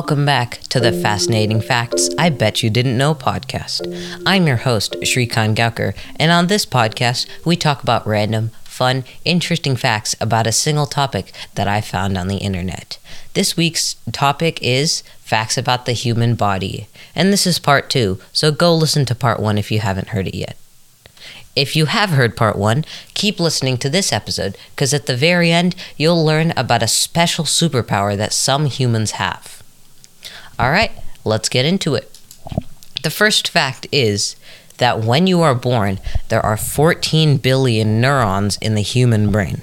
Welcome back to the Fascinating Facts I Bet You Didn't Know podcast. I'm your host, Shrikant Gaukar, and on this podcast, we talk about random, fun, interesting facts about a single topic that I found on the internet. This week's topic is facts about the human body, and this is part two, so go listen to part one if you haven't heard it yet. If you have heard part one, keep listening to this episode because at the very end, you'll learn about a special superpower that some humans have. All right, let's get into it. The first fact is that when you are born, there are 14 billion neurons in the human brain.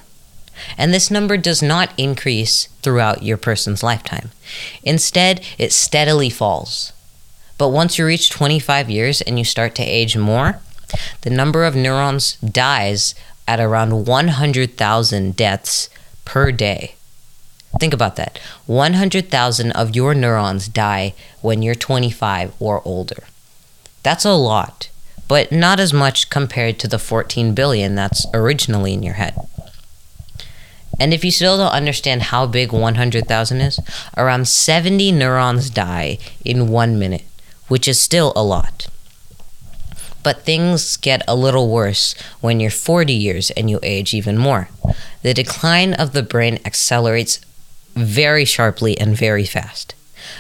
And this number does not increase throughout your person's lifetime. Instead, it steadily falls. But once you reach 25 years and you start to age more, the number of neurons dies at around 100,000 deaths per day. Think about that. 100,000 of your neurons die when you're 25 or older. That's a lot, but not as much compared to the 14 billion that's originally in your head. And if you still don't understand how big 100,000 is, around 70 neurons die in one minute, which is still a lot. But things get a little worse when you're 40 years and you age even more. The decline of the brain accelerates very sharply and very fast.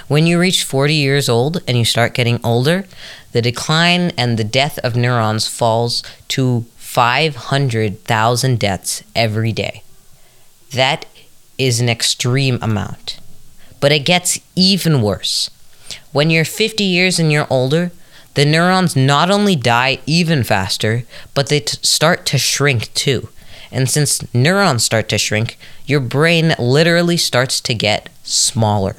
When you reach 40 years old and you start getting older, the decline and the death of neurons falls to 500,000 deaths every day. That is an extreme amount. But it gets even worse. When you're 50 years and you're older, the neurons not only die even faster, but they t- start to shrink too. And since neurons start to shrink, your brain literally starts to get smaller.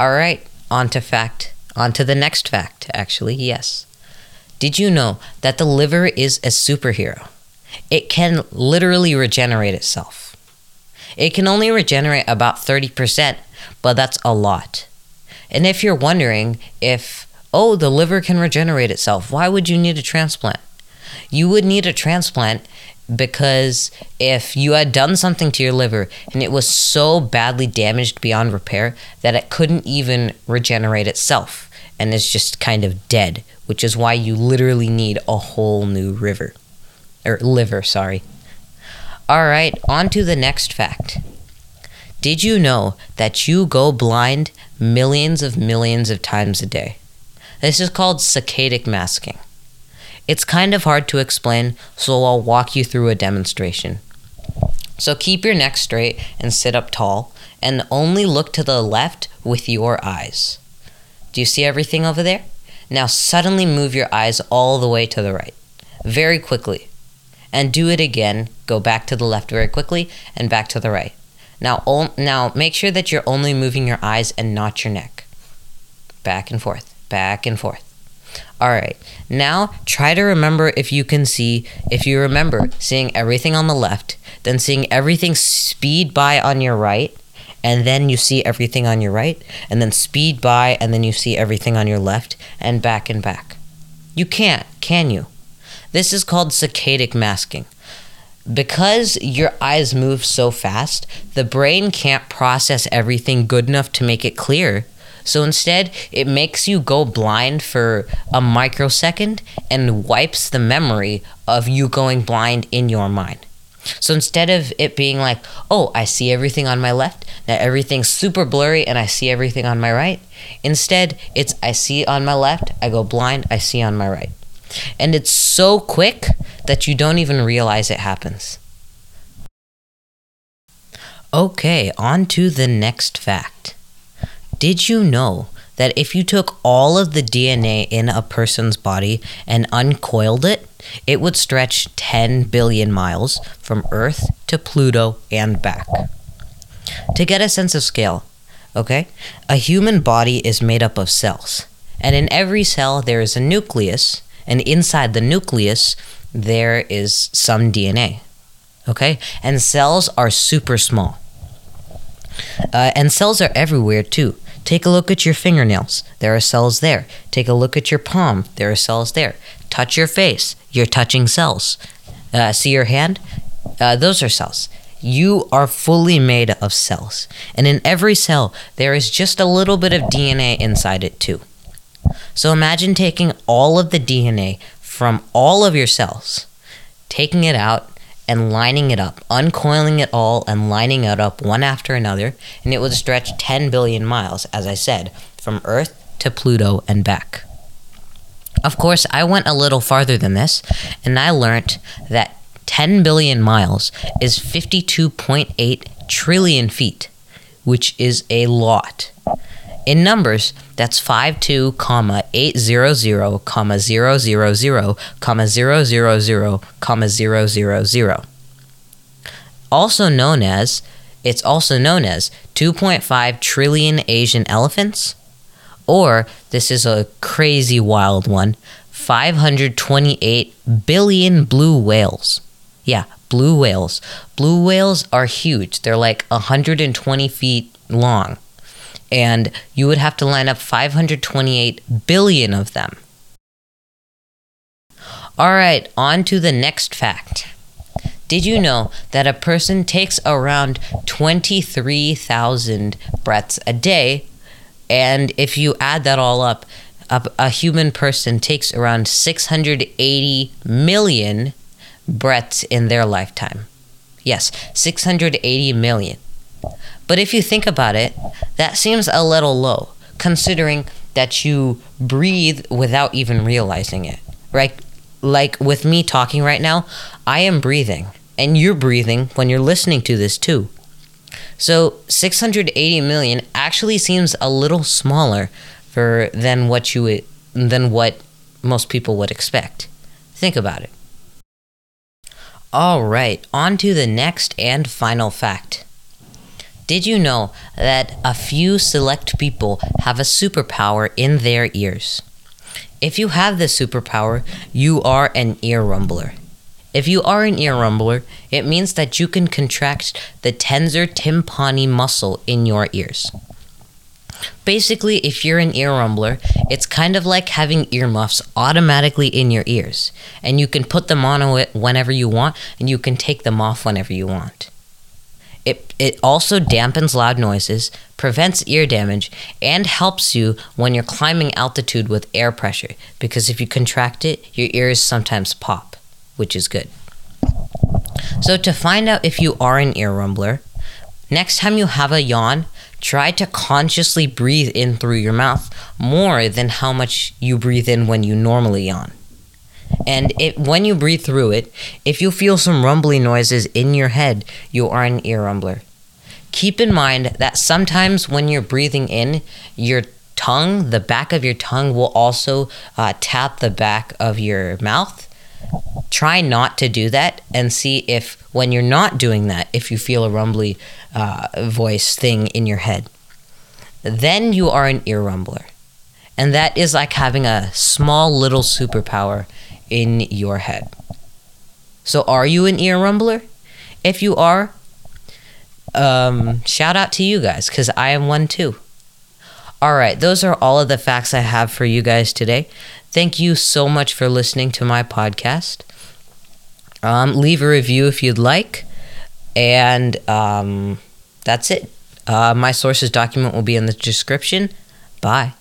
All right, on to fact. On to the next fact, actually, yes. Did you know that the liver is a superhero? It can literally regenerate itself. It can only regenerate about 30%, but that's a lot. And if you're wondering if, oh, the liver can regenerate itself, why would you need a transplant? You would need a transplant because if you had done something to your liver and it was so badly damaged beyond repair that it couldn't even regenerate itself and is just kind of dead, which is why you literally need a whole new river or liver, sorry. All right, on to the next fact. Did you know that you go blind millions of millions of times a day? This is called saccadic masking. It's kind of hard to explain, so I'll walk you through a demonstration. So keep your neck straight and sit up tall, and only look to the left with your eyes. Do you see everything over there? Now suddenly move your eyes all the way to the right, very quickly. And do it again. Go back to the left very quickly and back to the right. Now, now make sure that you're only moving your eyes and not your neck. Back and forth, back and forth. All right. Now try to remember if you can see, if you remember seeing everything on the left, then seeing everything speed by on your right, and then you see everything on your right, and then speed by, and then you see everything on your left, and back and back. You can't, can you? This is called saccadic masking. Because your eyes move so fast, the brain can't process everything good enough to make it clear so instead, it makes you go blind for a microsecond and wipes the memory of you going blind in your mind. So instead of it being like, oh, I see everything on my left, now everything's super blurry and I see everything on my right, instead, it's I see on my left, I go blind, I see on my right. And it's so quick that you don't even realize it happens. Okay, on to the next fact. Did you know that if you took all of the DNA in a person's body and uncoiled it, it would stretch 10 billion miles from Earth to Pluto and back? To get a sense of scale, okay, a human body is made up of cells. And in every cell, there is a nucleus, and inside the nucleus, there is some DNA. Okay? And cells are super small. Uh, and cells are everywhere too. Take a look at your fingernails. There are cells there. Take a look at your palm. There are cells there. Touch your face. You're touching cells. Uh, see your hand? Uh, those are cells. You are fully made of cells, and in every cell, there is just a little bit of DNA inside it, too. So imagine taking all of the DNA from all of your cells, taking it out, and lining it up, uncoiling it all and lining it up one after another, and it would stretch 10 billion miles, as I said, from Earth to Pluto and back. Of course, I went a little farther than this, and I learned that 10 billion miles is 52.8 trillion feet, which is a lot. In numbers, that's 52, comma 800, comma 000, comma 000, comma 000. Also known as, it's also known as 2.5 trillion Asian elephants, or this is a crazy wild one, 528 billion blue whales. Yeah, blue whales. Blue whales are huge. They're like 120 feet long. And you would have to line up 528 billion of them. All right, on to the next fact. Did you know that a person takes around 23,000 breaths a day? And if you add that all up, a, a human person takes around 680 million breaths in their lifetime. Yes, 680 million. But if you think about it, that seems a little low, considering that you breathe without even realizing it, right? Like with me talking right now, I am breathing, and you're breathing when you're listening to this too. So 680 million actually seems a little smaller for than what you than what most people would expect. Think about it. All right, on to the next and final fact. Did you know that a few select people have a superpower in their ears? If you have this superpower, you are an ear rumbler. If you are an ear rumbler, it means that you can contract the tensor tympani muscle in your ears. Basically, if you're an ear rumbler, it's kind of like having earmuffs automatically in your ears, and you can put them on whenever you want, and you can take them off whenever you want. It, it also dampens loud noises, prevents ear damage, and helps you when you're climbing altitude with air pressure, because if you contract it, your ears sometimes pop, which is good. So, to find out if you are an ear rumbler, next time you have a yawn, try to consciously breathe in through your mouth more than how much you breathe in when you normally yawn. And it, when you breathe through it, if you feel some rumbly noises in your head, you are an ear rumbler. Keep in mind that sometimes when you're breathing in, your tongue, the back of your tongue, will also uh, tap the back of your mouth. Try not to do that and see if, when you're not doing that, if you feel a rumbly uh, voice thing in your head. Then you are an ear rumbler. And that is like having a small little superpower in your head. So, are you an ear rumbler? If you are, um, shout out to you guys because I am one too. All right, those are all of the facts I have for you guys today. Thank you so much for listening to my podcast. Um, leave a review if you'd like. And um, that's it. Uh, my sources document will be in the description. Bye.